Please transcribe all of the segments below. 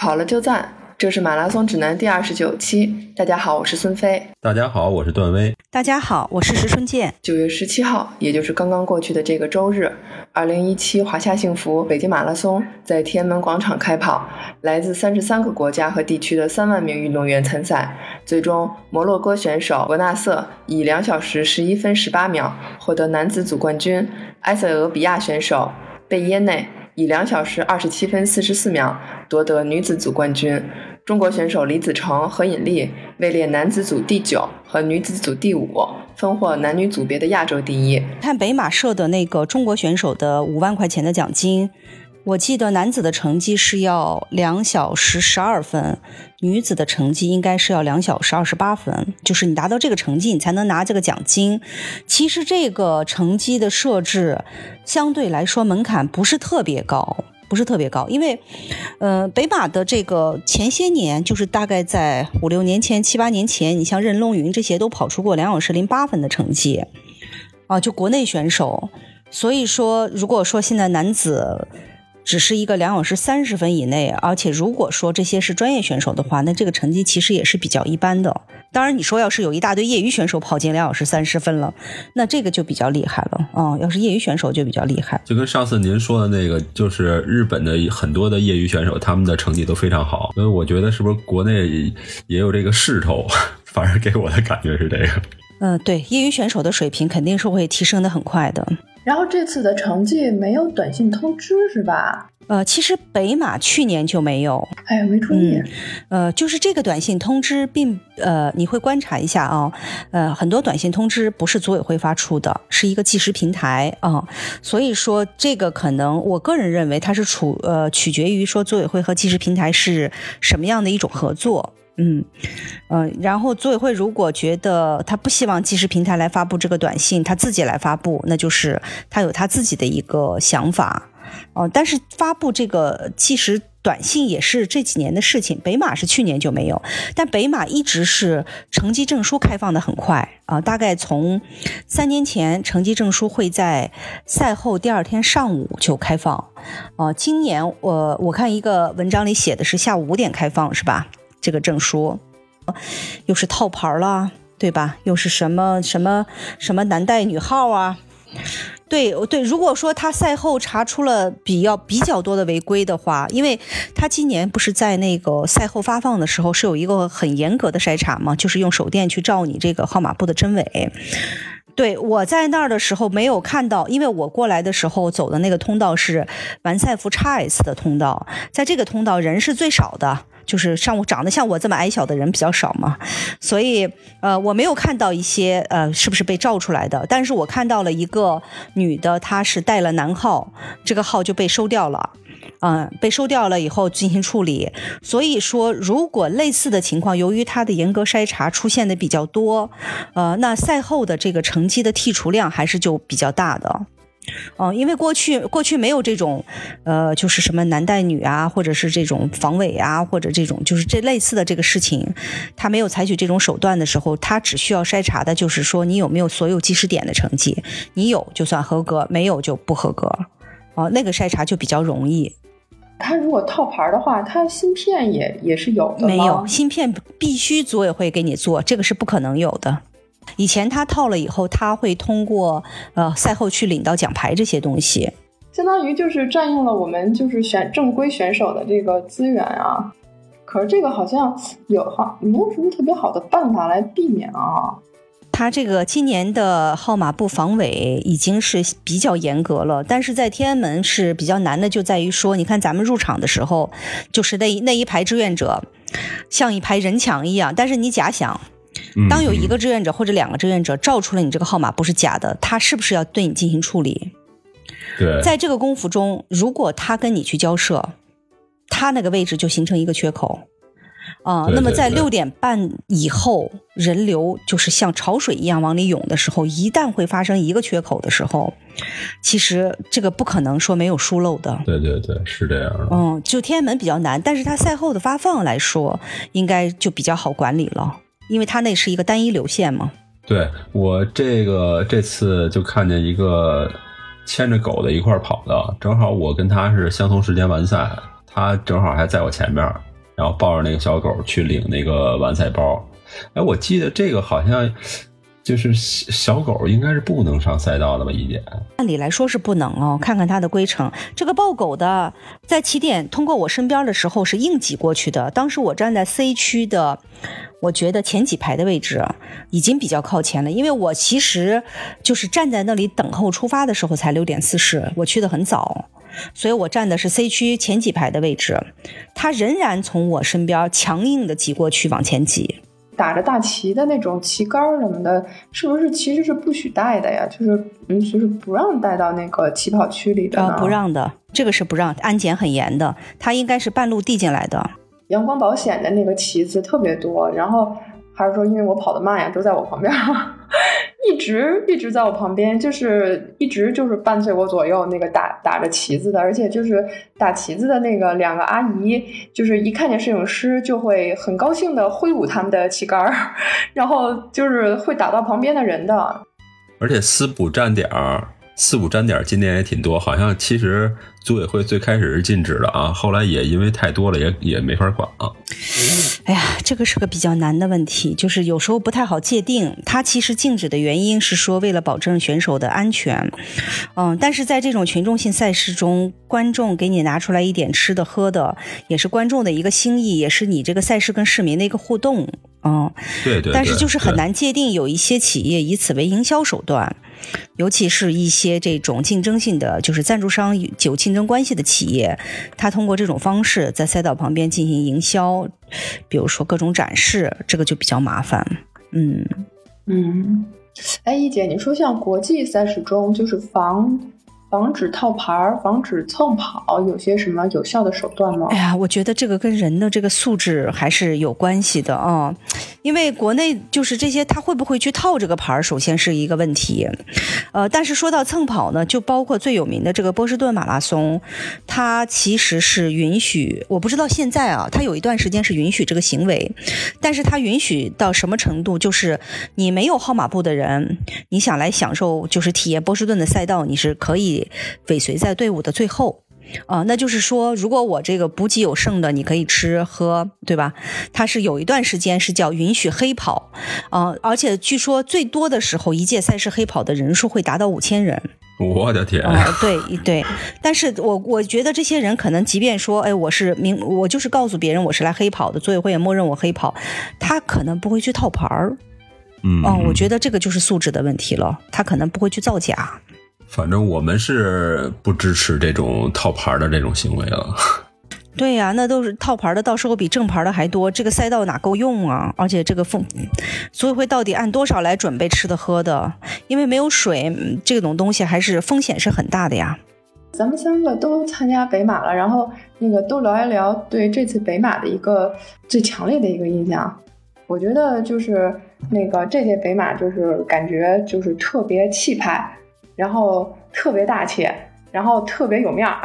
跑了就赞。这是马拉松指南第二十九期。大家好，我是孙飞。大家好，我是段威。大家好，我是石春健。九月十七号，也就是刚刚过去的这个周日，二零一七华夏幸福北京马拉松在天安门广场开跑。来自三十三个国家和地区的三万名运动员参赛。最终，摩洛哥选手伯纳瑟以两小时十一分十八秒获得男子组冠军。埃塞俄比亚选手贝耶内以两小时二十七分四十四秒夺得女子组冠军。中国选手李子成、何引力位列男子组第九和女子组第五，分获男女组别的亚洲第一。看北马社的那个中国选手的五万块钱的奖金，我记得男子的成绩是要两小时十二分，女子的成绩应该是要两小时二十八分。就是你达到这个成绩，你才能拿这个奖金。其实这个成绩的设置相对来说门槛不是特别高。不是特别高，因为，呃，北马的这个前些年，就是大概在五六年前、七八年前，你像任龙云这些都跑出过两小时零八分的成绩，啊，就国内选手。所以说，如果说现在男子。只是一个两小时三十分以内，而且如果说这些是专业选手的话，那这个成绩其实也是比较一般的。当然，你说要是有一大堆业余选手跑进两小时三十分了，那这个就比较厉害了啊！要是业余选手就比较厉害。就跟上次您说的那个，就是日本的很多的业余选手，他们的成绩都非常好。所以我觉得是不是国内也有这个势头？反正给我的感觉是这个。嗯，对，业余选手的水平肯定是会提升的很快的。然后这次的成绩没有短信通知是吧？呃，其实北马去年就没有，哎，没注意。呃，就是这个短信通知，并呃，你会观察一下啊，呃，很多短信通知不是组委会发出的，是一个计时平台啊，所以说这个可能，我个人认为它是处呃取决于说组委会和计时平台是什么样的一种合作。嗯，呃，然后组委会如果觉得他不希望即时平台来发布这个短信，他自己来发布，那就是他有他自己的一个想法。哦，但是发布这个即时短信也是这几年的事情，北马是去年就没有，但北马一直是成绩证书开放的很快啊，大概从三年前成绩证书会在赛后第二天上午就开放，啊，今年我我看一个文章里写的是下午五点开放，是吧？这个证书，又是套牌了，对吧？又是什么什么什么男带女号啊？对对，如果说他赛后查出了比较比较多的违规的话，因为他今年不是在那个赛后发放的时候是有一个很严格的筛查嘛，就是用手电去照你这个号码布的真伪。对我在那儿的时候没有看到，因为我过来的时候走的那个通道是完赛服叉 S 的通道，在这个通道人是最少的。就是像我长得像我这么矮小的人比较少嘛，所以呃我没有看到一些呃是不是被照出来的，但是我看到了一个女的，她是带了男号，这个号就被收掉了，嗯，被收掉了以后进行处理。所以说，如果类似的情况，由于它的严格筛查出现的比较多，呃，那赛后的这个成绩的剔除量还是就比较大的。哦，因为过去过去没有这种，呃，就是什么男带女啊，或者是这种防伪啊，或者这种就是这类似的这个事情，他没有采取这种手段的时候，他只需要筛查的就是说你有没有所有计时点的成绩，你有就算合格，没有就不合格。哦，那个筛查就比较容易。他如果套牌的话，他芯片也也是有的没有芯片必须组委会给你做，这个是不可能有的。以前他套了以后，他会通过呃赛后去领到奖牌这些东西，相当于就是占用了我们就是选正规选手的这个资源啊。可是这个好像有哈没有什么特别好的办法来避免啊。他这个今年的号码布防伪已经是比较严格了，但是在天安门是比较难的，就在于说，你看咱们入场的时候，就是那那一排志愿者像一排人墙一样，但是你假想。当有一个志愿者或者两个志愿者照出了你这个号码不是假的，他是不是要对你进行处理？对，在这个功夫中，如果他跟你去交涉，他那个位置就形成一个缺口啊。那么在六点半以后，人流就是像潮水一样往里涌的时候，一旦会发生一个缺口的时候，其实这个不可能说没有疏漏的。对对对，是这样的。嗯，就天安门比较难，但是他赛后的发放来说，应该就比较好管理了。因为它那是一个单一流线嘛。对我这个这次就看见一个牵着狗的一块跑的，正好我跟他是相同时间完赛，他正好还在我前面，然后抱着那个小狗去领那个完赛包。哎，我记得这个好像就是小狗应该是不能上赛道的吧？一点按理来说是不能哦。看看它的规程，这个抱狗的在起点通过我身边的时候是硬挤过去的。当时我站在 C 区的，我觉得前几排的位置已经比较靠前了，因为我其实就是站在那里等候出发的时候才六点四十，我去的很早，所以我站的是 C 区前几排的位置，他仍然从我身边强硬的挤过去往前挤。打着大旗的那种旗杆什么的，是不是其实是不许带的呀？就是嗯，就是不让带到那个起跑区里的啊，不让的，这个是不让，安检很严的。他应该是半路递进来的。阳光保险的那个旗子特别多，然后还是说因为我跑得慢呀，都在我旁边。一直一直在我旁边，就是一直就是伴随我左右那个打打着旗子的，而且就是打旗子的那个两个阿姨，就是一看见摄影师就会很高兴的挥舞他们的旗杆儿，然后就是会打到旁边的人的。而且私补站点儿，私补站点今年也挺多，好像其实组委会最开始是禁止的啊，后来也因为太多了，也也没法管啊。哎呀，这个是个比较难的问题，就是有时候不太好界定。它其实禁止的原因是说为了保证选手的安全，嗯，但是在这种群众性赛事中，观众给你拿出来一点吃的喝的，也是观众的一个心意，也是你这个赛事跟市民的一个互动，嗯，对对。但是就是很难界定，有一些企业以此为营销手段。尤其是一些这种竞争性的，就是赞助商有竞争关系的企业，他通过这种方式在赛道旁边进行营销，比如说各种展示，这个就比较麻烦。嗯嗯，哎，一姐，你说像国际赛事中，就是防。防止套牌儿，防止蹭跑，有些什么有效的手段吗？哎呀，我觉得这个跟人的这个素质还是有关系的啊。因为国内就是这些，他会不会去套这个牌儿，首先是一个问题。呃，但是说到蹭跑呢，就包括最有名的这个波士顿马拉松，它其实是允许，我不知道现在啊，它有一段时间是允许这个行为，但是它允许到什么程度？就是你没有号码布的人，你想来享受就是体验波士顿的赛道，你是可以。尾随在队伍的最后，啊，那就是说，如果我这个补给有剩的，你可以吃喝，对吧？它是有一段时间是叫允许黑跑，啊，而且据说最多的时候，一届赛事黑跑的人数会达到五千人。我的天！啊，对对，但是我我觉得这些人可能即便说，哎，我是明，我就是告诉别人我是来黑跑的，组委会也默认我黑跑，他可能不会去套牌儿。嗯，哦，我觉得这个就是素质的问题了，他可能不会去造假。反正我们是不支持这种套牌的这种行为了。对呀，那都是套牌的，到时候比正牌的还多，这个赛道哪够用啊？而且这个风，组委会到底按多少来准备吃的喝的？因为没有水，这种东西还是风险是很大的呀。咱们三个都参加北马了，然后那个都聊一聊对这次北马的一个最强烈的一个印象。我觉得就是那个这届北马就是感觉就是特别气派。然后特别大气，然后特别有面儿，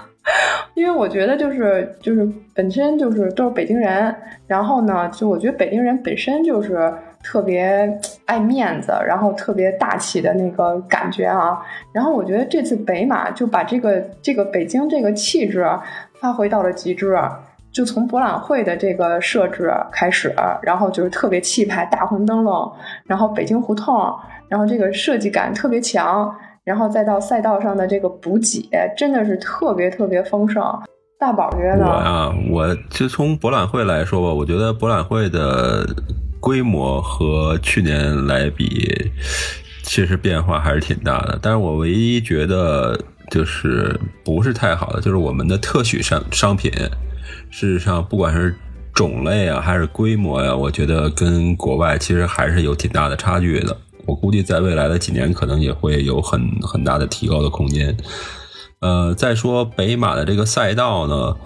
因为我觉得就是就是本身就是都是北京人，然后呢，就我觉得北京人本身就是特别爱面子，然后特别大气的那个感觉啊。然后我觉得这次北马就把这个这个北京这个气质发挥到了极致，就从博览会的这个设置开始，然后就是特别气派，大红灯笼，然后北京胡同。然后这个设计感特别强，然后再到赛道上的这个补给，真的是特别特别丰盛。大宝觉得？我呀，我就从博览会来说吧，我觉得博览会的规模和去年来比，其实变化还是挺大的。但是我唯一觉得就是不是太好的，就是我们的特许商商品，事实上不管是种类啊，还是规模呀，我觉得跟国外其实还是有挺大的差距的。我估计在未来的几年，可能也会有很很大的提高的空间。呃，再说北马的这个赛道呢，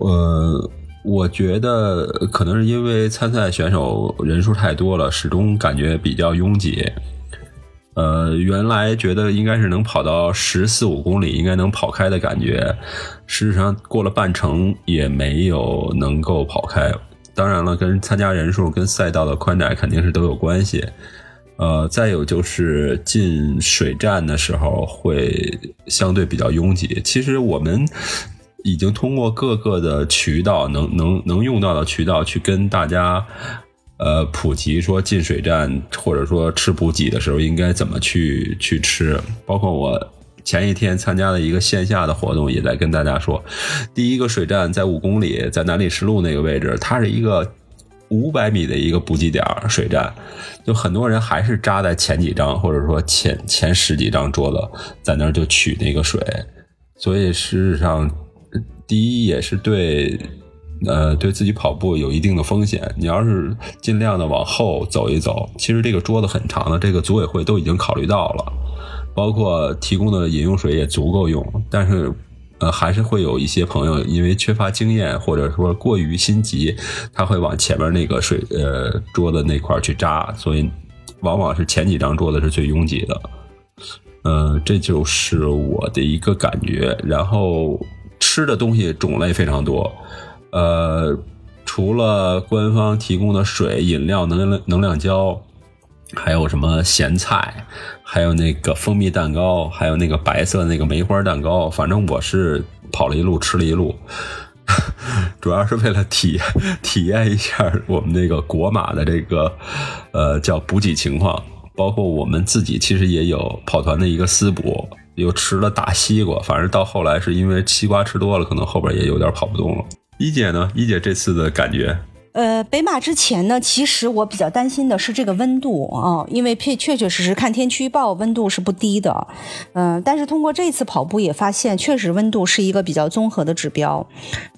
呃，我觉得可能是因为参赛选手人数太多了，始终感觉比较拥挤。呃，原来觉得应该是能跑到十四五公里，应该能跑开的感觉，事实上过了半程也没有能够跑开。当然了，跟参加人数跟赛道的宽窄肯定是都有关系。呃，再有就是进水站的时候会相对比较拥挤。其实我们已经通过各个的渠道，能能能用到的渠道去跟大家。呃，普及说进水站或者说吃补给的时候应该怎么去去吃，包括我前一天参加的一个线下的活动，也在跟大家说，第一个水站在五公里，在南礼士路那个位置，它是一个五百米的一个补给点水站，就很多人还是扎在前几张或者说前前十几张桌子，在那儿就取那个水，所以事实上，第一也是对。呃，对自己跑步有一定的风险。你要是尽量的往后走一走，其实这个桌子很长的，这个组委会都已经考虑到了，包括提供的饮用水也足够用。但是，呃，还是会有一些朋友因为缺乏经验或者说过于心急，他会往前面那个水呃桌子那块去扎，所以往往是前几张桌子是最拥挤的。嗯，这就是我的一个感觉。然后吃的东西种类非常多。呃，除了官方提供的水、饮料、能量能量胶，还有什么咸菜，还有那个蜂蜜蛋糕，还有那个白色那个梅花蛋糕。反正我是跑了一路，吃了一路，主要是为了体体验一下我们那个国马的这个呃叫补给情况。包括我们自己其实也有跑团的一个私补，又吃了大西瓜。反正到后来是因为西瓜吃多了，可能后边也有点跑不动了。一姐呢？一姐这次的感觉。呃，北马之前呢，其实我比较担心的是这个温度啊，因为确确确实实看天气预报，温度是不低的。嗯，但是通过这次跑步也发现，确实温度是一个比较综合的指标。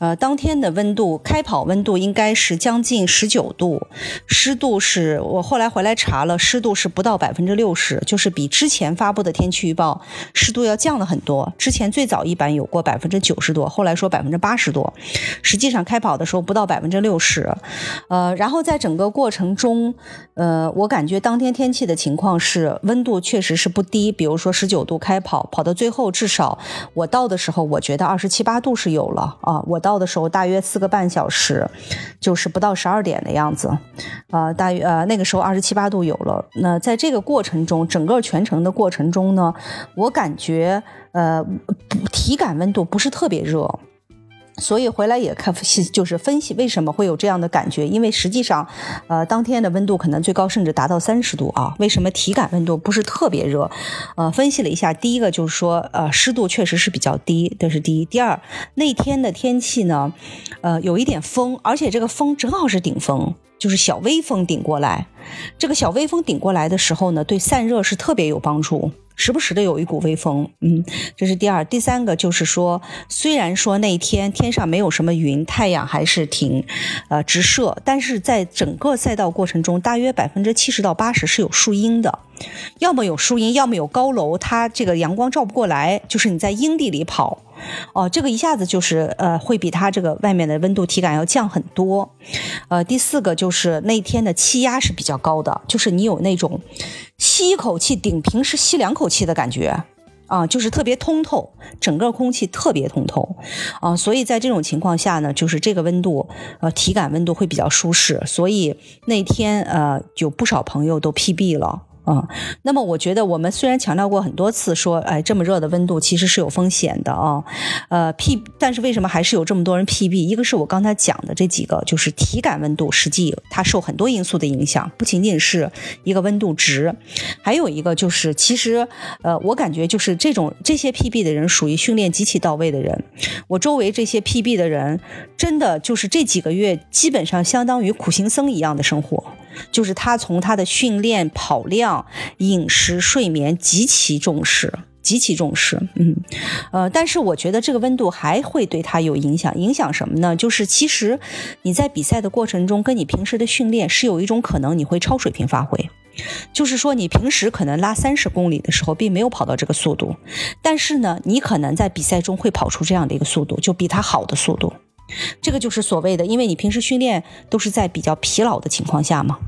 呃，当天的温度，开跑温度应该是将近十九度，湿度是我后来回来查了，湿度是不到百分之六十，就是比之前发布的天气预报湿度要降了很多。之前最早一版有过百分之九十多，后来说百分之八十多，实际上开跑的时候不到百分之六十。呃，然后在整个过程中，呃，我感觉当天天气的情况是温度确实是不低，比如说十九度开跑，跑到最后至少我到的时候，我觉得二十七八度是有了啊。我到的时候大约四个半小时，就是不到十二点的样子，啊，大约呃那个时候二十七八度有了。那在这个过程中，整个全程的过程中呢，我感觉呃体感温度不是特别热。所以回来也看，就是分析为什么会有这样的感觉，因为实际上，呃，当天的温度可能最高甚至达到三十度啊。为什么体感温度不是特别热？呃，分析了一下，第一个就是说，呃，湿度确实是比较低，这是第一。第二，那天的天气呢，呃，有一点风，而且这个风正好是顶风，就是小微风顶过来。这个小微风顶过来的时候呢，对散热是特别有帮助。时不时的有一股微风，嗯，这是第二，第三个就是说，虽然说那天天上没有什么云，太阳还是挺，呃，直射，但是在整个赛道过程中，大约百分之七十到八十是有树荫的，要么有树荫，要么有高楼，它这个阳光照不过来，就是你在阴地里跑。哦，这个一下子就是呃，会比它这个外面的温度体感要降很多。呃，第四个就是那天的气压是比较高的，就是你有那种吸一口气顶平时吸两口气的感觉啊，就是特别通透，整个空气特别通透啊，所以在这种情况下呢，就是这个温度呃体感温度会比较舒适，所以那天呃有不少朋友都 PB 了。啊，那么我觉得我们虽然强调过很多次说，哎，这么热的温度其实是有风险的啊，呃，P，但是为什么还是有这么多人 PB？一个是我刚才讲的这几个，就是体感温度，实际它受很多因素的影响，不仅仅是一个温度值，还有一个就是，其实，呃，我感觉就是这种这些 PB 的人属于训练极其到位的人，我周围这些 PB 的人，真的就是这几个月基本上相当于苦行僧一样的生活。就是他从他的训练、跑量、饮食、睡眠极其重视，极其重视。嗯，呃，但是我觉得这个温度还会对他有影响。影响什么呢？就是其实你在比赛的过程中，跟你平时的训练是有一种可能你会超水平发挥。就是说，你平时可能拉三十公里的时候，并没有跑到这个速度，但是呢，你可能在比赛中会跑出这样的一个速度，就比他好的速度。这个就是所谓的，因为你平时训练都是在比较疲劳的情况下嘛，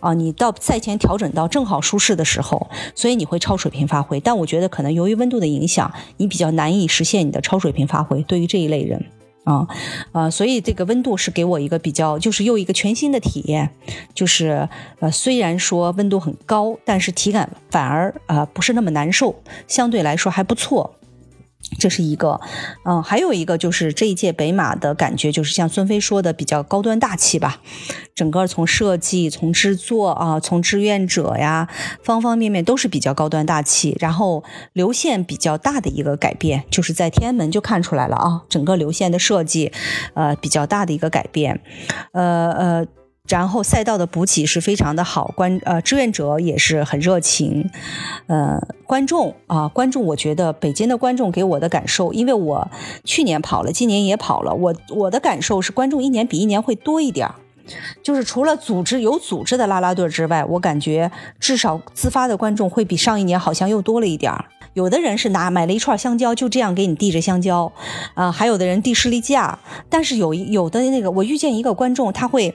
啊，你到赛前调整到正好舒适的时候，所以你会超水平发挥。但我觉得可能由于温度的影响，你比较难以实现你的超水平发挥。对于这一类人，啊，啊，所以这个温度是给我一个比较，就是又一个全新的体验，就是呃，虽然说温度很高，但是体感反而啊不是那么难受，相对来说还不错。这是一个，嗯，还有一个就是这一届北马的感觉，就是像孙飞说的，比较高端大气吧。整个从设计、从制作啊、从志愿者呀，方方面面都是比较高端大气。然后流线比较大的一个改变，就是在天安门就看出来了啊，整个流线的设计，呃，比较大的一个改变，呃呃。然后赛道的补给是非常的好，观呃志愿者也是很热情，呃观众啊观众，我觉得北京的观众给我的感受，因为我去年跑了，今年也跑了，我我的感受是观众一年比一年会多一点儿，就是除了组织有组织的啦啦队之外，我感觉至少自发的观众会比上一年好像又多了一点儿。有的人是拿买了一串香蕉，就这样给你递着香蕉，啊，还有的人递士力架，但是有有的那个我遇见一个观众，他会。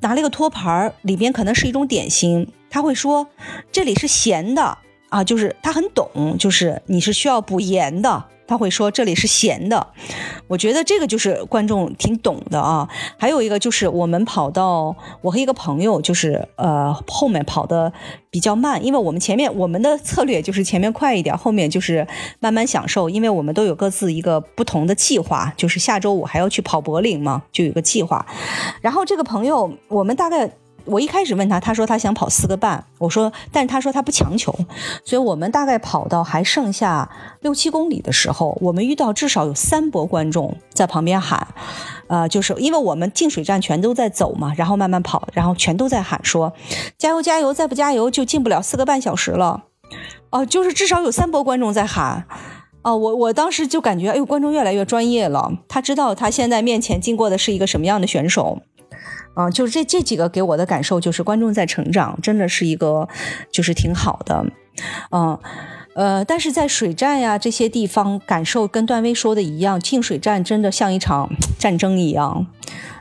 拿了一个托盘儿，里边可能是一种点心，他会说这里是咸的啊，就是他很懂，就是你是需要补盐的。他会说这里是咸的，我觉得这个就是观众挺懂的啊。还有一个就是我们跑到我和一个朋友，就是呃后面跑的比较慢，因为我们前面我们的策略就是前面快一点，后面就是慢慢享受，因为我们都有各自一个不同的计划，就是下周五还要去跑柏林嘛，就有个计划。然后这个朋友，我们大概。我一开始问他，他说他想跑四个半，我说，但是他说他不强求，所以我们大概跑到还剩下六七公里的时候，我们遇到至少有三波观众在旁边喊，呃，就是因为我们进水站全都在走嘛，然后慢慢跑，然后全都在喊说，加油加油，再不加油就进不了四个半小时了，哦，就是至少有三波观众在喊，哦，我我当时就感觉，哎呦，观众越来越专业了，他知道他现在面前经过的是一个什么样的选手。啊，就是这这几个给我的感受就是观众在成长，真的是一个就是挺好的，嗯呃，但是在水战呀这些地方，感受跟段威说的一样，进水战真的像一场战争一样，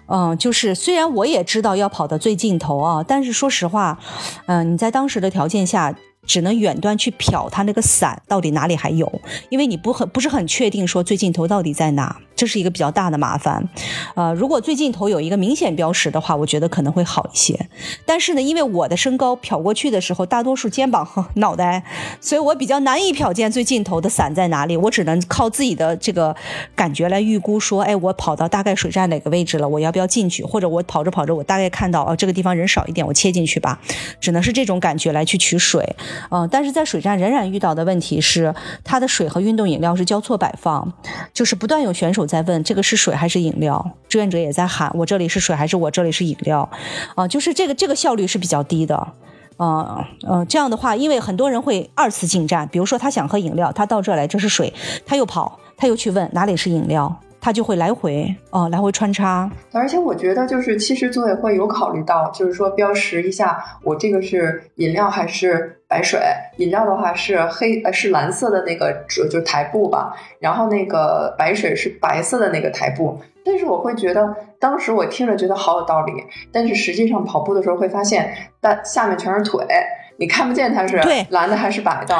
嗯，就是虽然我也知道要跑到最尽头啊，但是说实话，嗯，你在当时的条件下。只能远端去瞟它那个伞到底哪里还有，因为你不很不是很确定说最尽头到底在哪，这是一个比较大的麻烦。呃，如果最尽头有一个明显标识的话，我觉得可能会好一些。但是呢，因为我的身高瞟过去的时候，大多数肩膀和脑袋，所以我比较难以瞟见最尽头的伞在哪里。我只能靠自己的这个感觉来预估说，哎，我跑到大概水站哪个位置了，我要不要进去？或者我跑着跑着，我大概看到哦，这个地方人少一点，我切进去吧。只能是这种感觉来去取水。嗯，但是在水站仍然遇到的问题是，它的水和运动饮料是交错摆放，就是不断有选手在问这个是水还是饮料，志愿者也在喊我这里是水还是我这里是饮料，啊，就是这个这个效率是比较低的，嗯嗯，这样的话，因为很多人会二次进站，比如说他想喝饮料，他到这来这是水，他又跑，他又去问哪里是饮料。他就会来回哦，来回穿插。而且我觉得，就是其实组委会有考虑到，就是说标识一下，我这个是饮料还是白水？饮料的话是黑呃是蓝色的那个就就台布吧，然后那个白水是白色的那个台布。但是我会觉得，当时我听着觉得好有道理，但是实际上跑步的时候会发现，但下面全是腿，你看不见它是蓝的还是白的。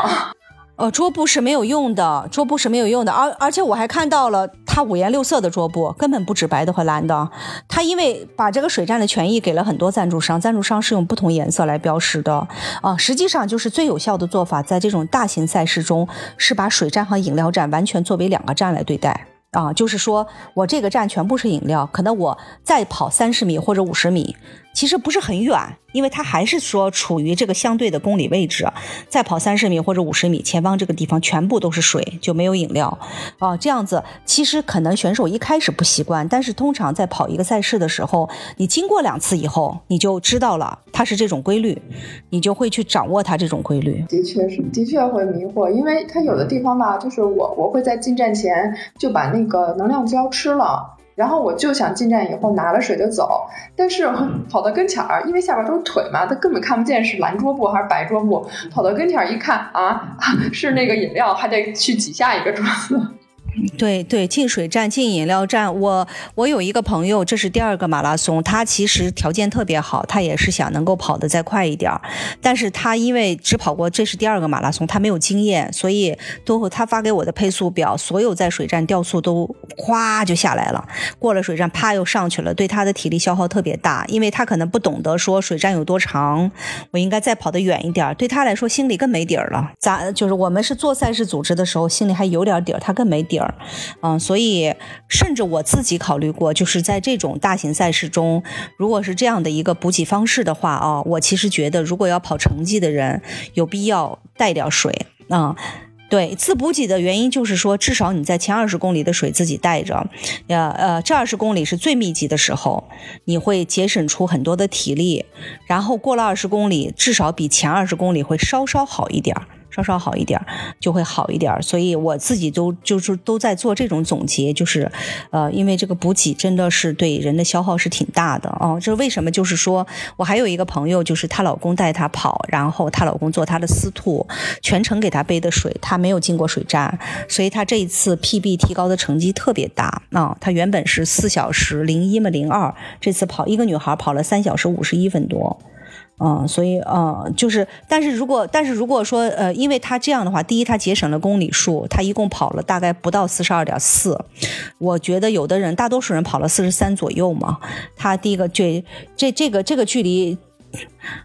呃，桌布是没有用的，桌布是没有用的，而而且我还看到了它五颜六色的桌布，根本不止白的和蓝的。它因为把这个水站的权益给了很多赞助商，赞助商是用不同颜色来标识的。啊，实际上就是最有效的做法，在这种大型赛事中，是把水站和饮料站完全作为两个站来对待。啊，就是说我这个站全部是饮料，可能我再跑三十米或者五十米。其实不是很远，因为它还是说处于这个相对的公里位置，再跑三十米或者五十米，前方这个地方全部都是水，就没有饮料啊。这样子其实可能选手一开始不习惯，但是通常在跑一个赛事的时候，你经过两次以后，你就知道了它是这种规律，你就会去掌握它这种规律。的确是，的确会迷惑，因为它有的地方吧，就是我我会在进站前就把那个能量胶吃了。然后我就想进站以后拿了水就走，但是跑到跟前儿，因为下边都是腿嘛，他根本看不见是蓝桌布还是白桌布。跑到跟前儿一看啊，是那个饮料，还得去挤下一个桌子。对对，进水站、进饮料站，我我有一个朋友，这是第二个马拉松，他其实条件特别好，他也是想能够跑得再快一点，但是他因为只跑过这是第二个马拉松，他没有经验，所以都他发给我的配速表，所有在水站掉速都哗就下来了，过了水站啪又上去了，对他的体力消耗特别大，因为他可能不懂得说水站有多长，我应该再跑得远一点，对他来说心里更没底儿了。咱就是我们是做赛事组织的时候，心里还有点底儿，他更没底儿。嗯，所以甚至我自己考虑过，就是在这种大型赛事中，如果是这样的一个补给方式的话啊，我其实觉得，如果要跑成绩的人，有必要带点水啊。对，自补给的原因就是说，至少你在前二十公里的水自己带着，呃呃，这二十公里是最密集的时候，你会节省出很多的体力，然后过了二十公里，至少比前二十公里会稍稍好一点儿。稍稍好一点就会好一点，所以我自己都就是都在做这种总结，就是，呃，因为这个补给真的是对人的消耗是挺大的哦。这为什么？就是说我还有一个朋友，就是她老公带她跑，然后她老公做她的司徒，全程给她背的水，她没有进过水站，所以她这一次 PB 提高的成绩特别大啊。她原本是四小时零一嘛零二，这次跑一个女孩跑了三小时五十一分多。嗯，所以嗯，就是，但是如果，但是如果说，呃，因为他这样的话，第一，他节省了公里数，他一共跑了大概不到四十二点四，我觉得有的人，大多数人跑了四十三左右嘛，他第一个这这这个这个距离。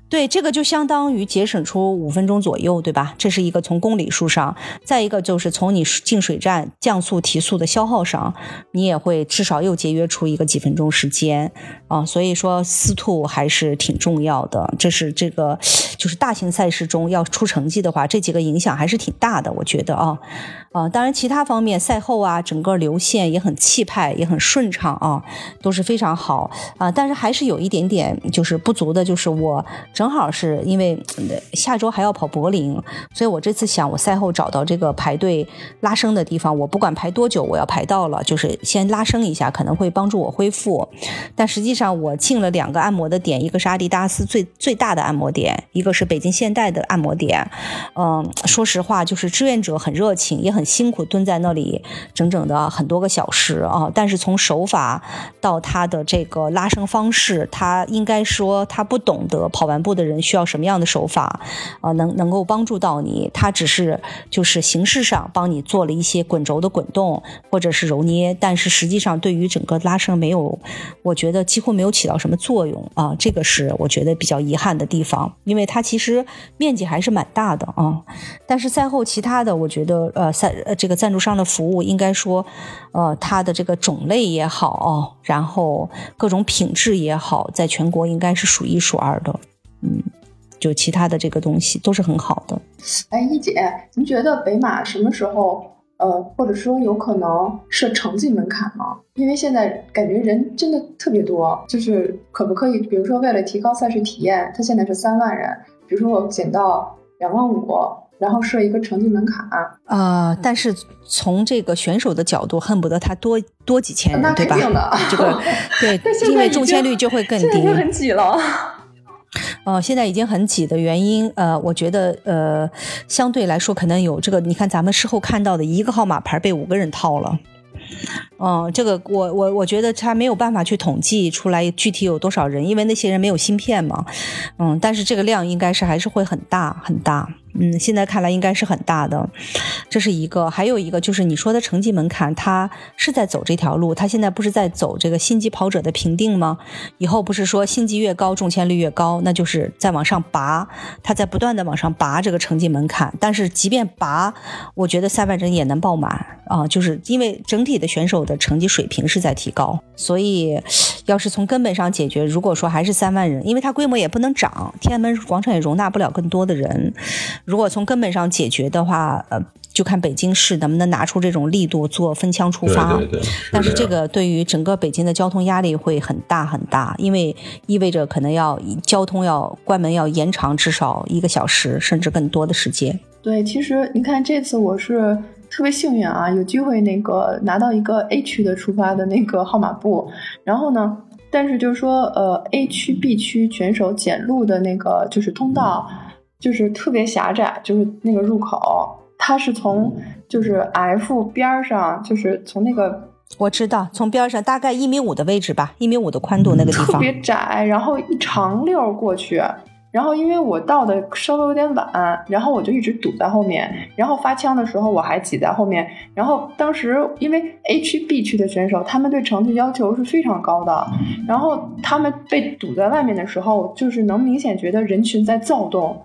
对，这个就相当于节省出五分钟左右，对吧？这是一个从公里数上，再一个就是从你进水站降速提速的消耗上，你也会至少又节约出一个几分钟时间啊。所以说，司兔还是挺重要的。这是这个，就是大型赛事中要出成绩的话，这几个影响还是挺大的，我觉得啊。啊，当然，其他方面赛后啊，整个流线也很气派，也很顺畅啊，都是非常好啊。但是还是有一点点就是不足的，就是我正好是因为下周还要跑柏林，所以我这次想我赛后找到这个排队拉伸的地方，我不管排多久，我要排到了，就是先拉伸一下，可能会帮助我恢复。但实际上我进了两个按摩的点，一个是阿迪达斯最最大的按摩点，一个是北京现代的按摩点。嗯，说实话，就是志愿者很热情，也很。辛苦蹲在那里整整的很多个小时啊！但是从手法到他的这个拉伸方式，他应该说他不懂得跑完步的人需要什么样的手法啊，能能够帮助到你。他只是就是形式上帮你做了一些滚轴的滚动或者是揉捏，但是实际上对于整个拉伸没有，我觉得几乎没有起到什么作用啊！这个是我觉得比较遗憾的地方，因为它其实面积还是蛮大的啊。但是赛后其他的，我觉得呃赛。呃，这个赞助商的服务应该说，呃，它的这个种类也好，然后各种品质也好，在全国应该是数一数二的。嗯，就其他的这个东西都是很好的。哎，一姐，您觉得北马什么时候，呃，或者说有可能设成绩门槛吗？因为现在感觉人真的特别多，就是可不可以，比如说为了提高赛事体验，它现在是三万人，比如说我减到两万五。然后设一个成绩门槛啊，但是从这个选手的角度，恨不得他多多几千人，对吧？这个对，因为中签率就会更低。很挤了。呃，现在已经很挤的原因，呃，我觉得呃，相对来说可能有这个，你看咱们事后看到的一个号码牌被五个人套了。嗯，这个我我我觉得他没有办法去统计出来具体有多少人，因为那些人没有芯片嘛。嗯，但是这个量应该是还是会很大很大。嗯，现在看来应该是很大的，这是一个，还有一个就是你说的成绩门槛，他是在走这条路，他现在不是在走这个星级跑者的评定吗？以后不是说星级越高中签率越高，那就是在往上拔，他在不断的往上拔这个成绩门槛。但是即便拔，我觉得赛万人也能爆满啊，就是因为整体的选手的成绩水平是在提高，所以要是从根本上解决，如果说还是三万人，因为它规模也不能涨，天安门广场也容纳不了更多的人。如果从根本上解决的话，呃，就看北京市能不能拿出这种力度做分枪出发。对对对。但是这个对于整个北京的交通压力会很大很大，因为意味着可能要交通要关门要延长至少一个小时甚至更多的时间。对，其实你看这次我是特别幸运啊，有机会那个拿到一个 A 区的出发的那个号码布，然后呢，但是就是说呃 A 区 B 区选手检录的那个就是通道。就是特别狭窄，就是那个入口它是从就是 F 边儿上，就是从那个我知道，从边上大概一米五的位置吧，一米五的宽度那个地方，特别窄，然后一长溜过去。然后因为我到的稍微有点晚，然后我就一直堵在后面。然后发枪的时候我还挤在后面。然后当时因为 H B 区的选手，他们对成绩要求是非常高的。然后他们被堵在外面的时候，就是能明显觉得人群在躁动。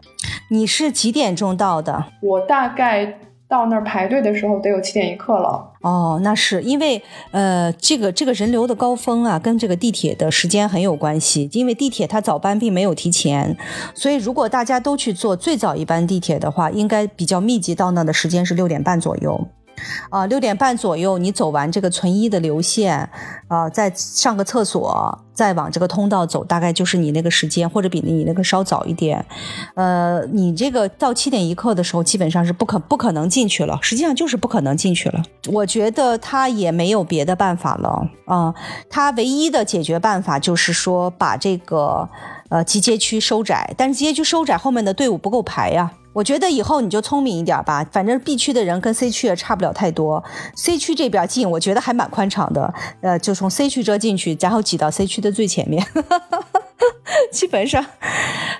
你是几点钟到的？我大概。到那儿排队的时候得有七点一刻了。哦，那是因为呃，这个这个人流的高峰啊，跟这个地铁的时间很有关系。因为地铁它早班并没有提前，所以如果大家都去坐最早一班地铁的话，应该比较密集到那的时间是六点半左右。啊，六点半左右，你走完这个存一的流线，啊，再上个厕所，再往这个通道走，大概就是你那个时间，或者比你那个稍早一点。呃，你这个到七点一刻的时候，基本上是不可不可能进去了，实际上就是不可能进去了。我觉得他也没有别的办法了啊，他唯一的解决办法就是说把这个呃集结区收窄，但是集结区收窄后面的队伍不够排呀。我觉得以后你就聪明一点吧，反正 B 区的人跟 C 区也差不了太多，C 区这边进，我觉得还蛮宽敞的，呃，就从 C 区这进去，然后挤到 C 区的最前面。基本上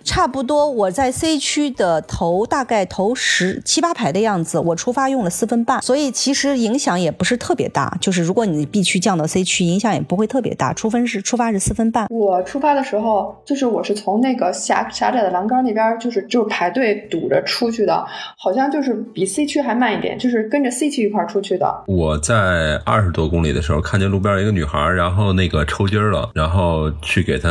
差不多，我在 C 区的头大概头十七八排的样子，我出发用了四分半，所以其实影响也不是特别大。就是如果你 B 区降到 C 区，影响也不会特别大。出分是出发是四分半。我出发的时候，就是我是从那个狭狭窄的栏杆那边，就是就是排队堵着出去的，好像就是比 C 区还慢一点，就是跟着 C 区一块出去的。我在二十多公里的时候，看见路边一个女孩，然后那个抽筋了，然后去给她。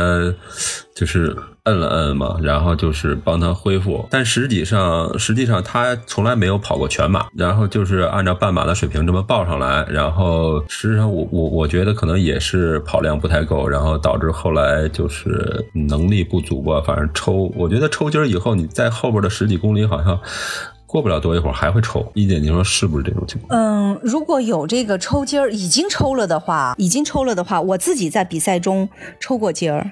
就是摁了摁嘛，然后就是帮他恢复，但实际上实际上他从来没有跑过全马，然后就是按照半马的水平这么报上来，然后实际上我我我觉得可能也是跑量不太够，然后导致后来就是能力不足吧，反正抽，我觉得抽筋儿以后你在后边的十几公里好像过不了多一会儿还会抽，一姐你说是不是这种情况？嗯，如果有这个抽筋儿已经抽了的话，已经抽了的话，我自己在比赛中抽过筋儿。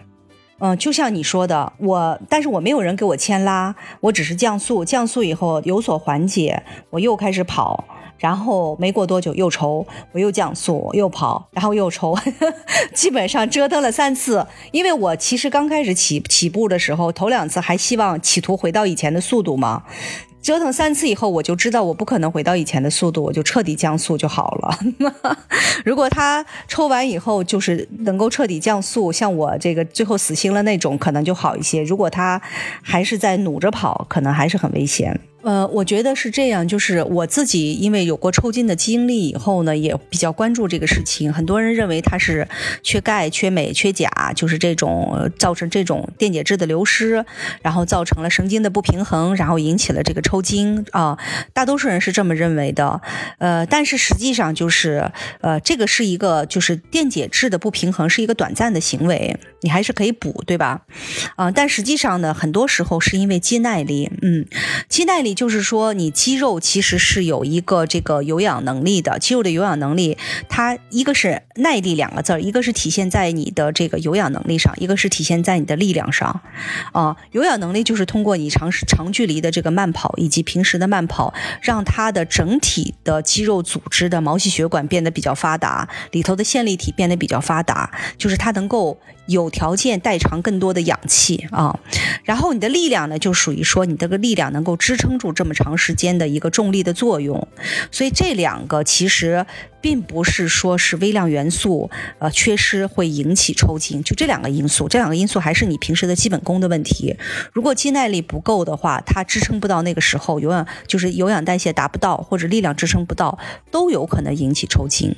嗯，就像你说的，我，但是我没有人给我牵拉，我只是降速，降速以后有所缓解，我又开始跑，然后没过多久又抽，我又降速，又跑，然后又抽，基本上折腾了三次。因为我其实刚开始起起步的时候，头两次还希望企图回到以前的速度嘛。折腾三次以后，我就知道我不可能回到以前的速度，我就彻底降速就好了。如果他抽完以后就是能够彻底降速，像我这个最后死心了那种，可能就好一些。如果他还是在努着跑，可能还是很危险。呃，我觉得是这样，就是我自己因为有过抽筋的经历以后呢，也比较关注这个事情。很多人认为它是缺钙、缺镁、缺钾，就是这种造成这种电解质的流失，然后造成了神经的不平衡，然后引起了这个抽筋啊。大多数人是这么认为的，呃，但是实际上就是呃，这个是一个就是电解质的不平衡是一个短暂的行为，你还是可以补，对吧？啊，但实际上呢，很多时候是因为肌耐力，嗯，肌耐力。就是说，你肌肉其实是有一个这个有氧能力的。肌肉的有氧能力，它一个是耐力两个字儿，一个是体现在你的这个有氧能力上，一个是体现在你的力量上。啊，有氧能力就是通过你长时长距离的这个慢跑以及平时的慢跑，让它的整体的肌肉组织的毛细血管变得比较发达，里头的线粒体变得比较发达，就是它能够有条件代偿更多的氧气啊。然后你的力量呢，就属于说你这个力量能够支撑住。这么长时间的一个重力的作用，所以这两个其实并不是说是微量元素呃缺失会引起抽筋，就这两个因素，这两个因素还是你平时的基本功的问题。如果肌耐力不够的话，它支撑不到那个时候有氧就是有氧代谢达不到，或者力量支撑不到，都有可能引起抽筋。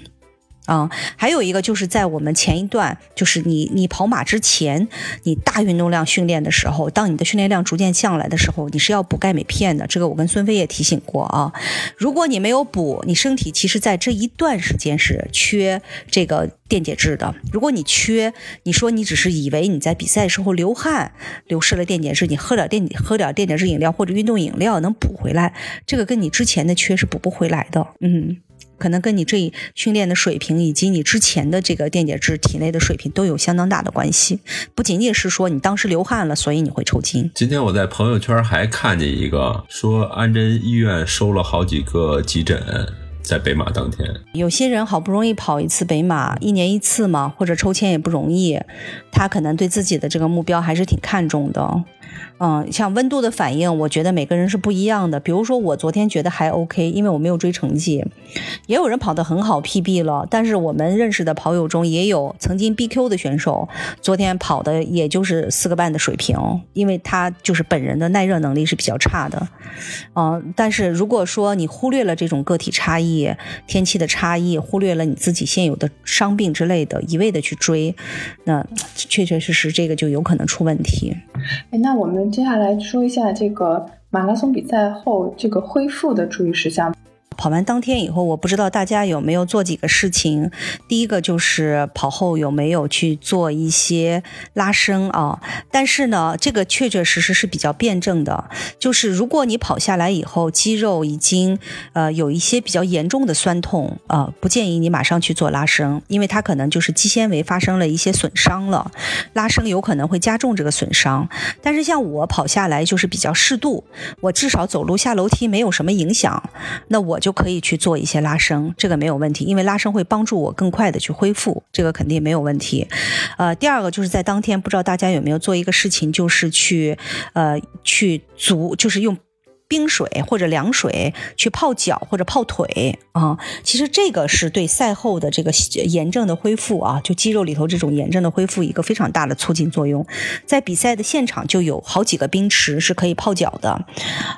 啊，还有一个就是在我们前一段，就是你你跑马之前，你大运动量训练的时候，当你的训练量逐渐降来的时候，你是要补钙镁片的。这个我跟孙飞也提醒过啊。如果你没有补，你身体其实在这一段时间是缺这个电解质的。如果你缺，你说你只是以为你在比赛时候流汗流失了电解质，你喝点电喝点电解质饮料或者运动饮料能补回来，这个跟你之前的缺是补不回来的。嗯。可能跟你这训练的水平以及你之前的这个电解质体内的水平都有相当大的关系，不仅仅是说你当时流汗了，所以你会抽筋。今天我在朋友圈还看见一个说安贞医院收了好几个急诊。在北马当天，有些人好不容易跑一次北马，一年一次嘛，或者抽签也不容易，他可能对自己的这个目标还是挺看重的。嗯，像温度的反应，我觉得每个人是不一样的。比如说，我昨天觉得还 OK，因为我没有追成绩。也有人跑得很好，PB 了。但是我们认识的跑友中也有曾经 BQ 的选手，昨天跑的也就是四个半的水平，因为他就是本人的耐热能力是比较差的。嗯，但是如果说你忽略了这种个体差异、天气的差异，忽略了你自己现有的伤病之类的，一味的去追，那确确实实这个就有可能出问题。哎，那我我们。接下来说一下这个马拉松比赛后这个恢复的注意事项。跑完当天以后，我不知道大家有没有做几个事情。第一个就是跑后有没有去做一些拉伸啊？但是呢，这个确确实实是比较辩证的。就是如果你跑下来以后，肌肉已经呃有一些比较严重的酸痛啊，不建议你马上去做拉伸，因为它可能就是肌纤维发生了一些损伤了。拉伸有可能会加重这个损伤。但是像我跑下来就是比较适度，我至少走路下楼梯没有什么影响，那我就。就可以去做一些拉伸，这个没有问题，因为拉伸会帮助我更快的去恢复，这个肯定没有问题。呃，第二个就是在当天，不知道大家有没有做一个事情，就是去呃去足，就是用。冰水或者凉水去泡脚或者泡腿啊，其实这个是对赛后的这个炎症的恢复啊，就肌肉里头这种炎症的恢复一个非常大的促进作用。在比赛的现场就有好几个冰池是可以泡脚的，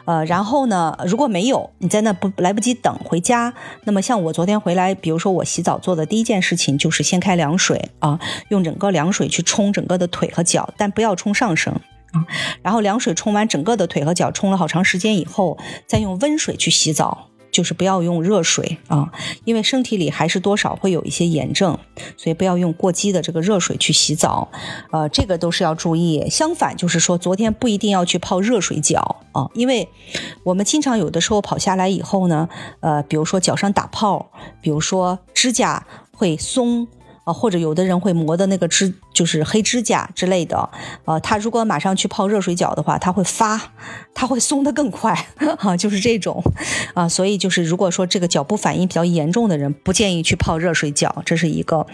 呃，然后呢，如果没有你在那不来不及等回家，那么像我昨天回来，比如说我洗澡做的第一件事情就是先开凉水啊，用整个凉水去冲整个的腿和脚，但不要冲上身。啊，然后凉水冲完整个的腿和脚，冲了好长时间以后，再用温水去洗澡，就是不要用热水啊，因为身体里还是多少会有一些炎症，所以不要用过激的这个热水去洗澡，呃，这个都是要注意。相反，就是说昨天不一定要去泡热水脚啊，因为我们经常有的时候跑下来以后呢，呃，比如说脚上打泡，比如说指甲会松。或者有的人会磨的那个指，就是黑指甲之类的，呃，他如果马上去泡热水脚的话，他会发，他会松得更快，哈，就是这种，啊，所以就是如果说这个脚部反应比较严重的人，不建议去泡热水脚，这是一个。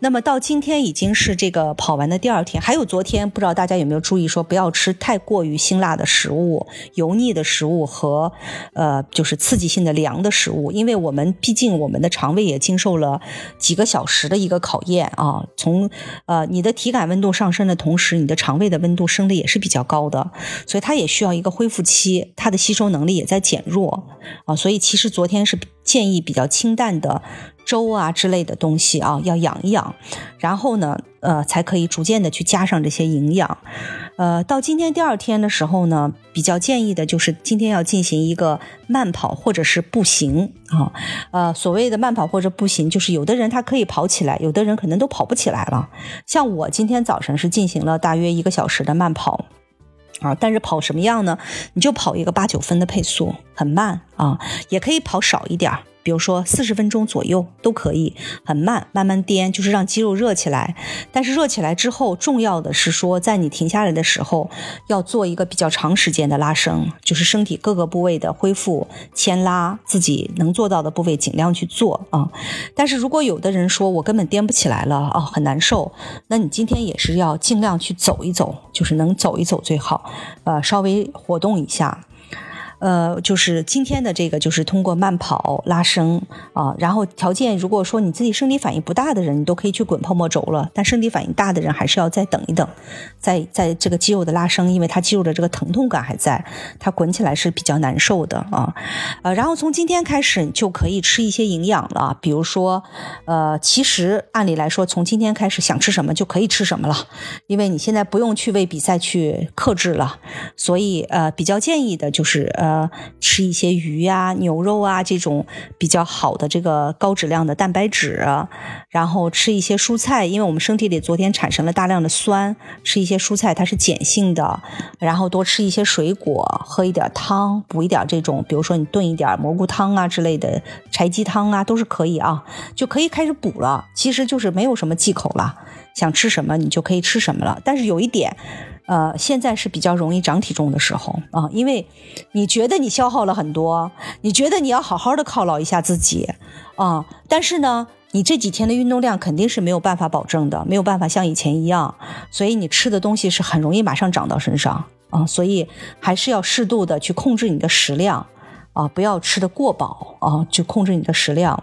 那么到今天已经是这个跑完的第二天，还有昨天，不知道大家有没有注意说不要吃太过于辛辣的食物、油腻的食物和呃就是刺激性的凉的食物，因为我们毕竟我们的肠胃也经受了几个小时的一个考。考验啊，从呃你的体感温度上升的同时，你的肠胃的温度升的也是比较高的，所以它也需要一个恢复期，它的吸收能力也在减弱啊，所以其实昨天是建议比较清淡的。粥啊之类的东西啊，要养一养，然后呢，呃，才可以逐渐的去加上这些营养。呃，到今天第二天的时候呢，比较建议的就是今天要进行一个慢跑或者是步行啊。呃，所谓的慢跑或者步行，就是有的人他可以跑起来，有的人可能都跑不起来了。像我今天早晨是进行了大约一个小时的慢跑啊，但是跑什么样呢？你就跑一个八九分的配速，很慢啊，也可以跑少一点。比如说四十分钟左右都可以，很慢，慢慢颠，就是让肌肉热起来。但是热起来之后，重要的是说，在你停下来的时候，要做一个比较长时间的拉伸，就是身体各个部位的恢复、牵拉，自己能做到的部位尽量去做啊。但是如果有的人说我根本颠不起来了啊，很难受，那你今天也是要尽量去走一走，就是能走一走最好，呃，稍微活动一下。呃，就是今天的这个，就是通过慢跑拉伸啊，然后条件如果说你自己生理反应不大的人，你都可以去滚泡沫轴了。但生理反应大的人，还是要再等一等，在在这个肌肉的拉伸，因为它肌肉的这个疼痛感还在，它滚起来是比较难受的啊。呃，然后从今天开始就可以吃一些营养了，比如说，呃，其实按理来说，从今天开始想吃什么就可以吃什么了，因为你现在不用去为比赛去克制了，所以呃，比较建议的就是呃。呃吃一些鱼啊、牛肉啊这种比较好的这个高质量的蛋白质，然后吃一些蔬菜，因为我们身体里昨天产生了大量的酸，吃一些蔬菜它是碱性的，然后多吃一些水果，喝一点汤，补一点这种，比如说你炖一点蘑菇汤啊之类的，柴鸡汤啊都是可以啊，就可以开始补了。其实就是没有什么忌口了，想吃什么你就可以吃什么了。但是有一点。呃，现在是比较容易长体重的时候啊，因为你觉得你消耗了很多，你觉得你要好好的犒劳一下自己啊，但是呢，你这几天的运动量肯定是没有办法保证的，没有办法像以前一样，所以你吃的东西是很容易马上长到身上啊，所以还是要适度的去控制你的食量啊，不要吃的过饱啊，就控制你的食量，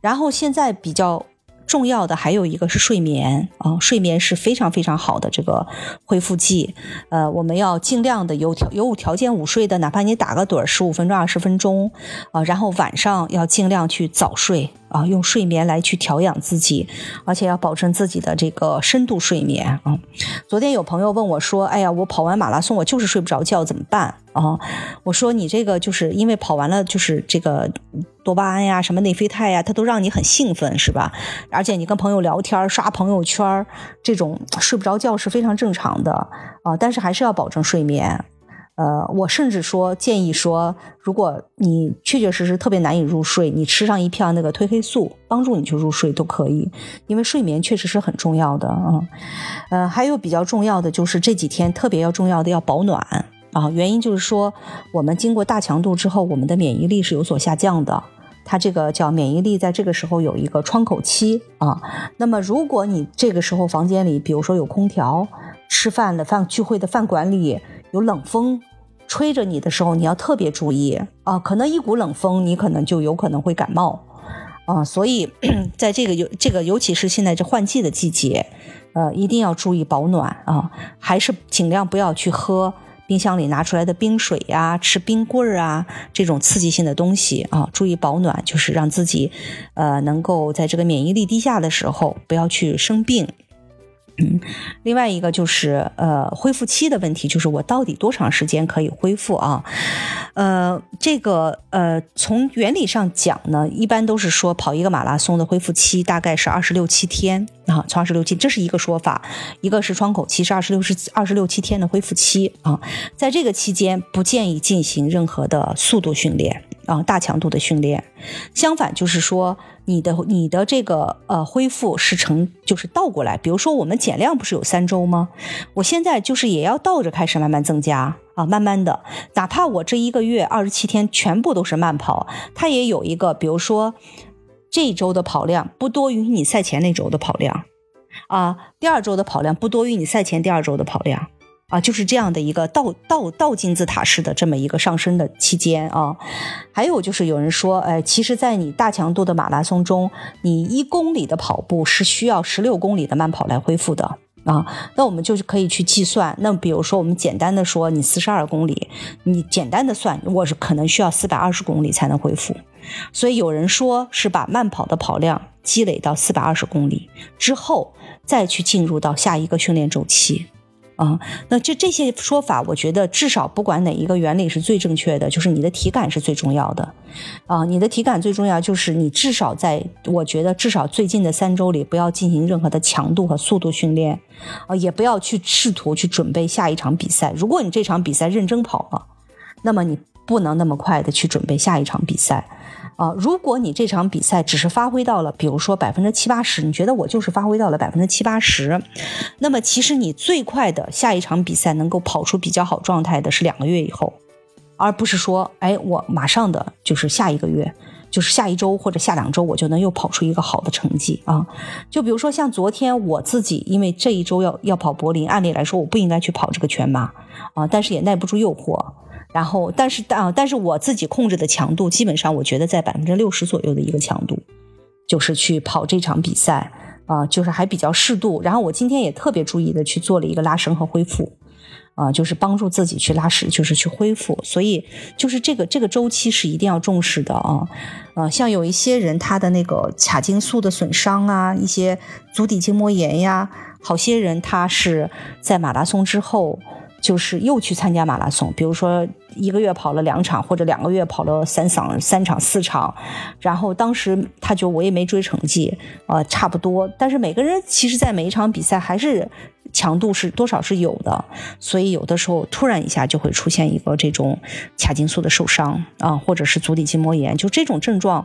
然后现在比较。重要的还有一个是睡眠啊，睡眠是非常非常好的这个恢复剂。呃，我们要尽量的有条有条件午睡的，哪怕你打个盹十五分钟、二十分钟啊，然后晚上要尽量去早睡。啊，用睡眠来去调养自己，而且要保证自己的这个深度睡眠啊。昨天有朋友问我说：“哎呀，我跑完马拉松，我就是睡不着觉，怎么办？”啊，我说你这个就是因为跑完了，就是这个多巴胺呀、什么内啡肽呀，它都让你很兴奋，是吧？而且你跟朋友聊天、刷朋友圈，这种睡不着觉是非常正常的啊。但是还是要保证睡眠。呃，我甚至说建议说，如果你确确实实特别难以入睡，你吃上一片那个褪黑素，帮助你去入睡都可以，因为睡眠确实是很重要的啊。呃，还有比较重要的就是这几天特别要重要的要保暖啊，原因就是说我们经过大强度之后，我们的免疫力是有所下降的，它这个叫免疫力在这个时候有一个窗口期啊。那么如果你这个时候房间里，比如说有空调，吃饭的饭聚会的饭馆里。有冷风吹着你的时候，你要特别注意啊！可能一股冷风，你可能就有可能会感冒啊！所以，在这个尤这个尤其是现在这换季的季节，呃，一定要注意保暖啊！还是尽量不要去喝冰箱里拿出来的冰水呀、吃冰棍儿啊这种刺激性的东西啊！注意保暖，就是让自己呃能够在这个免疫力低下的时候不要去生病。嗯，另外一个就是呃恢复期的问题，就是我到底多长时间可以恢复啊？呃，这个呃从原理上讲呢，一般都是说跑一个马拉松的恢复期大概是二十六七天啊，从二十六七，这是一个说法，一个是窗口期是二十六是二十六七天的恢复期啊，在这个期间不建议进行任何的速度训练。啊，大强度的训练，相反就是说，你的你的这个呃恢复是成就是倒过来。比如说，我们减量不是有三周吗？我现在就是也要倒着开始慢慢增加啊，慢慢的，哪怕我这一个月二十七天全部都是慢跑，它也有一个，比如说这一周的跑量不多于你赛前那周的跑量，啊，第二周的跑量不多于你赛前第二周的跑量。啊，就是这样的一个倒倒倒金字塔式的这么一个上升的期间啊，还有就是有人说，哎，其实，在你大强度的马拉松中，你一公里的跑步是需要十六公里的慢跑来恢复的啊。那我们就是可以去计算，那比如说我们简单的说，你四十二公里，你简单的算，我是可能需要四百二十公里才能恢复。所以有人说是把慢跑的跑量积累到四百二十公里之后，再去进入到下一个训练周期。啊，那就这些说法，我觉得至少不管哪一个原理是最正确的，就是你的体感是最重要的。啊，你的体感最重要，就是你至少在，我觉得至少最近的三周里，不要进行任何的强度和速度训练，啊，也不要去试图去准备下一场比赛。如果你这场比赛认真跑了，那么你不能那么快的去准备下一场比赛。啊，如果你这场比赛只是发挥到了，比如说百分之七八十，你觉得我就是发挥到了百分之七八十，那么其实你最快的下一场比赛能够跑出比较好状态的是两个月以后，而不是说，哎，我马上的就是下一个月，就是下一周或者下两周，我就能又跑出一个好的成绩啊。就比如说像昨天我自己，因为这一周要要跑柏林，按理来说我不应该去跑这个全马啊，但是也耐不住诱惑。然后，但是啊，但是我自己控制的强度，基本上我觉得在百分之六十左右的一个强度，就是去跑这场比赛啊，就是还比较适度。然后我今天也特别注意的去做了一个拉伸和恢复，啊，就是帮助自己去拉伸，就是去恢复。所以，就是这个这个周期是一定要重视的啊，呃，像有一些人他的那个髂胫束的损伤啊，一些足底筋膜炎呀，好些人他是在马拉松之后。就是又去参加马拉松，比如说一个月跑了两场，或者两个月跑了三场、三场、四场，然后当时他就我也没追成绩，呃，差不多。但是每个人其实，在每一场比赛还是强度是多少是有的，所以有的时候突然一下就会出现一个这种髂胫束的受伤啊，或者是足底筋膜炎，就这种症状，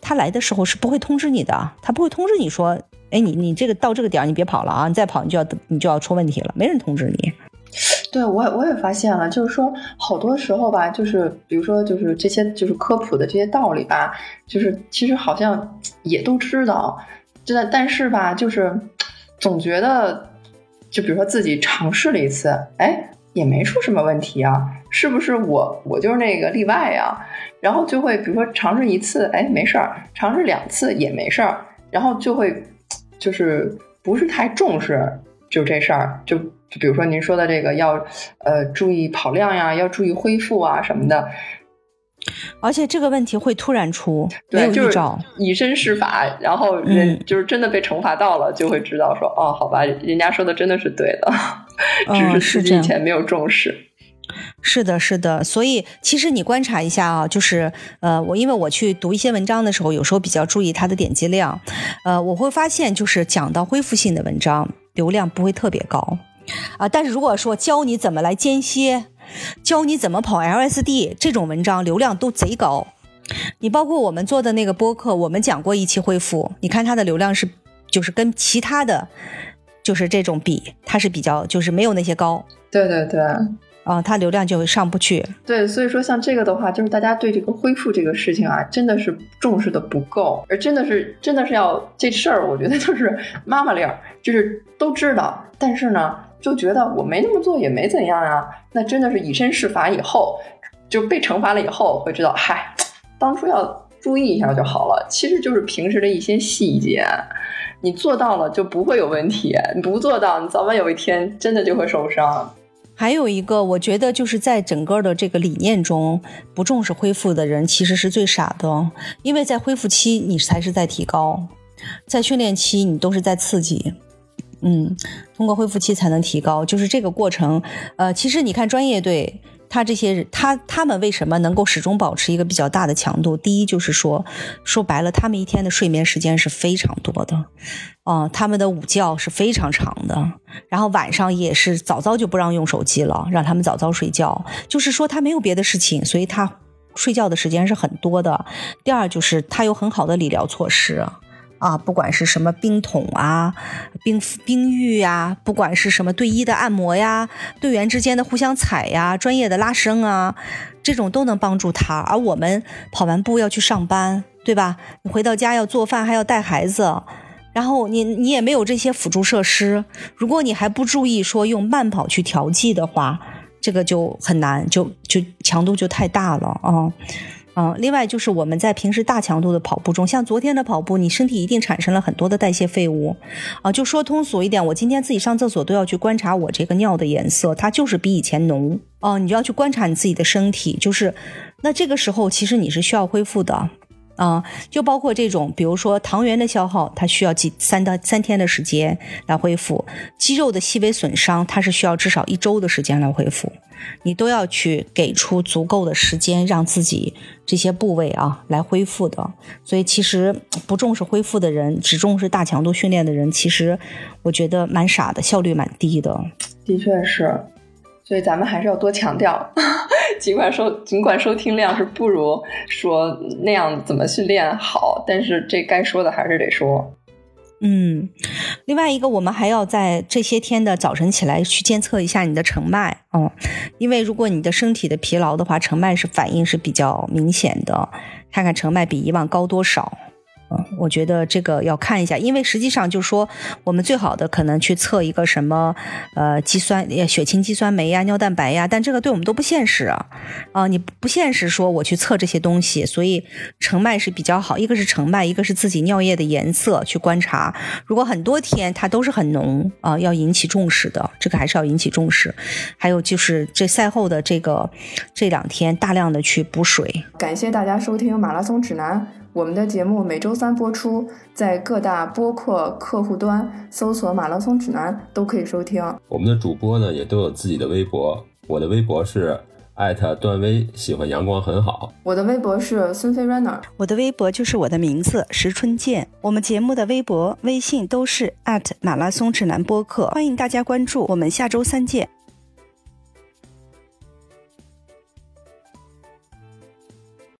他来的时候是不会通知你的，他不会通知你说，哎，你你这个到这个点儿你别跑了啊，你再跑你就要你就要出问题了，没人通知你。对我我也发现了，就是说好多时候吧，就是比如说就是这些就是科普的这些道理吧，就是其实好像也都知道，真的，但是吧，就是总觉得，就比如说自己尝试了一次，哎，也没出什么问题啊，是不是我我就是那个例外啊？然后就会比如说尝试一次，哎，没事儿；尝试两次也没事儿，然后就会就是不是太重视就这事儿就。就比如说您说的这个要，呃，注意跑量呀，要注意恢复啊什么的，而且这个问题会突然出，对，就是以身试法，然后人就是真的被惩罚到了，就会知道说，哦，好吧，人家说的真的是对的，只是自己以前没有重视。是的，是的，所以其实你观察一下啊，就是呃，我因为我去读一些文章的时候，有时候比较注意它的点击量，呃，我会发现就是讲到恢复性的文章，流量不会特别高。啊，但是如果说教你怎么来间歇，教你怎么跑 LSD 这种文章，流量都贼高。你包括我们做的那个播客，我们讲过一期恢复，你看它的流量是，就是跟其他的，就是这种比，它是比较就是没有那些高。对对对，啊，它流量就会上不去。对，所以说像这个的话，就是大家对这个恢复这个事情啊，真的是重视的不够，而真的是真的是要这事儿，我觉得就是妈妈脸，就是都知道，但是呢。就觉得我没那么做也没怎样呀，那真的是以身试法以后就被惩罚了以后会知道，嗨，当初要注意一下就好了。其实就是平时的一些细节，你做到了就不会有问题，你不做到，你早晚有一天真的就会受伤。还有一个，我觉得就是在整个的这个理念中，不重视恢复的人其实是最傻的，因为在恢复期你才是在提高，在训练期你都是在刺激。嗯，通过恢复期才能提高，就是这个过程。呃，其实你看专业队，他这些他他们为什么能够始终保持一个比较大的强度？第一就是说，说白了，他们一天的睡眠时间是非常多的，啊，他们的午觉是非常长的，然后晚上也是早早就不让用手机了，让他们早早睡觉。就是说他没有别的事情，所以他睡觉的时间是很多的。第二就是他有很好的理疗措施。啊，不管是什么冰桶啊、冰冰浴呀，不管是什么队医的按摩呀、队员之间的互相踩呀、专业的拉伸啊，这种都能帮助他。而我们跑完步要去上班，对吧？你回到家要做饭，还要带孩子，然后你你也没有这些辅助设施。如果你还不注意说用慢跑去调剂的话，这个就很难，就就强度就太大了啊。啊另外就是我们在平时大强度的跑步中，像昨天的跑步，你身体一定产生了很多的代谢废物，啊，就说通俗一点，我今天自己上厕所都要去观察我这个尿的颜色，它就是比以前浓，哦，你就要去观察你自己的身体，就是，那这个时候其实你是需要恢复的。啊，就包括这种，比如说糖原的消耗，它需要几三到三天的时间来恢复；肌肉的细微损伤，它是需要至少一周的时间来恢复。你都要去给出足够的时间，让自己这些部位啊来恢复的。所以，其实不重视恢复的人，只重视大强度训练的人，其实我觉得蛮傻的，效率蛮低的。的确是。所以咱们还是要多强调，尽管收尽管收听量是不如说那样怎么训练好，但是这该说的还是得说。嗯，另外一个，我们还要在这些天的早晨起来去监测一下你的晨脉哦，因为如果你的身体的疲劳的话，晨脉是反应是比较明显的，看看晨脉比以往高多少。嗯，我觉得这个要看一下，因为实际上就是说，我们最好的可能去测一个什么，呃，肌酸、血清肌酸酶呀、尿蛋白呀，但这个对我们都不现实啊，啊，你不现实说我去测这些东西，所以成脉是比较好，一个是成脉，一个是自己尿液的颜色去观察，如果很多天它都是很浓啊，要引起重视的，这个还是要引起重视。还有就是这赛后的这个这两天大量的去补水。感谢大家收听马拉松指南。我们的节目每周三播出，在各大播客客户端搜索“马拉松指南”都可以收听。我们的主播呢也都有自己的微博，我的微博是艾特段威，喜欢阳光很好。我的微博是孙飞 runner，我的微博就是我的名字石春健。我们节目的微博、微信都是艾特马拉松指南播客，欢迎大家关注。我们下周三见。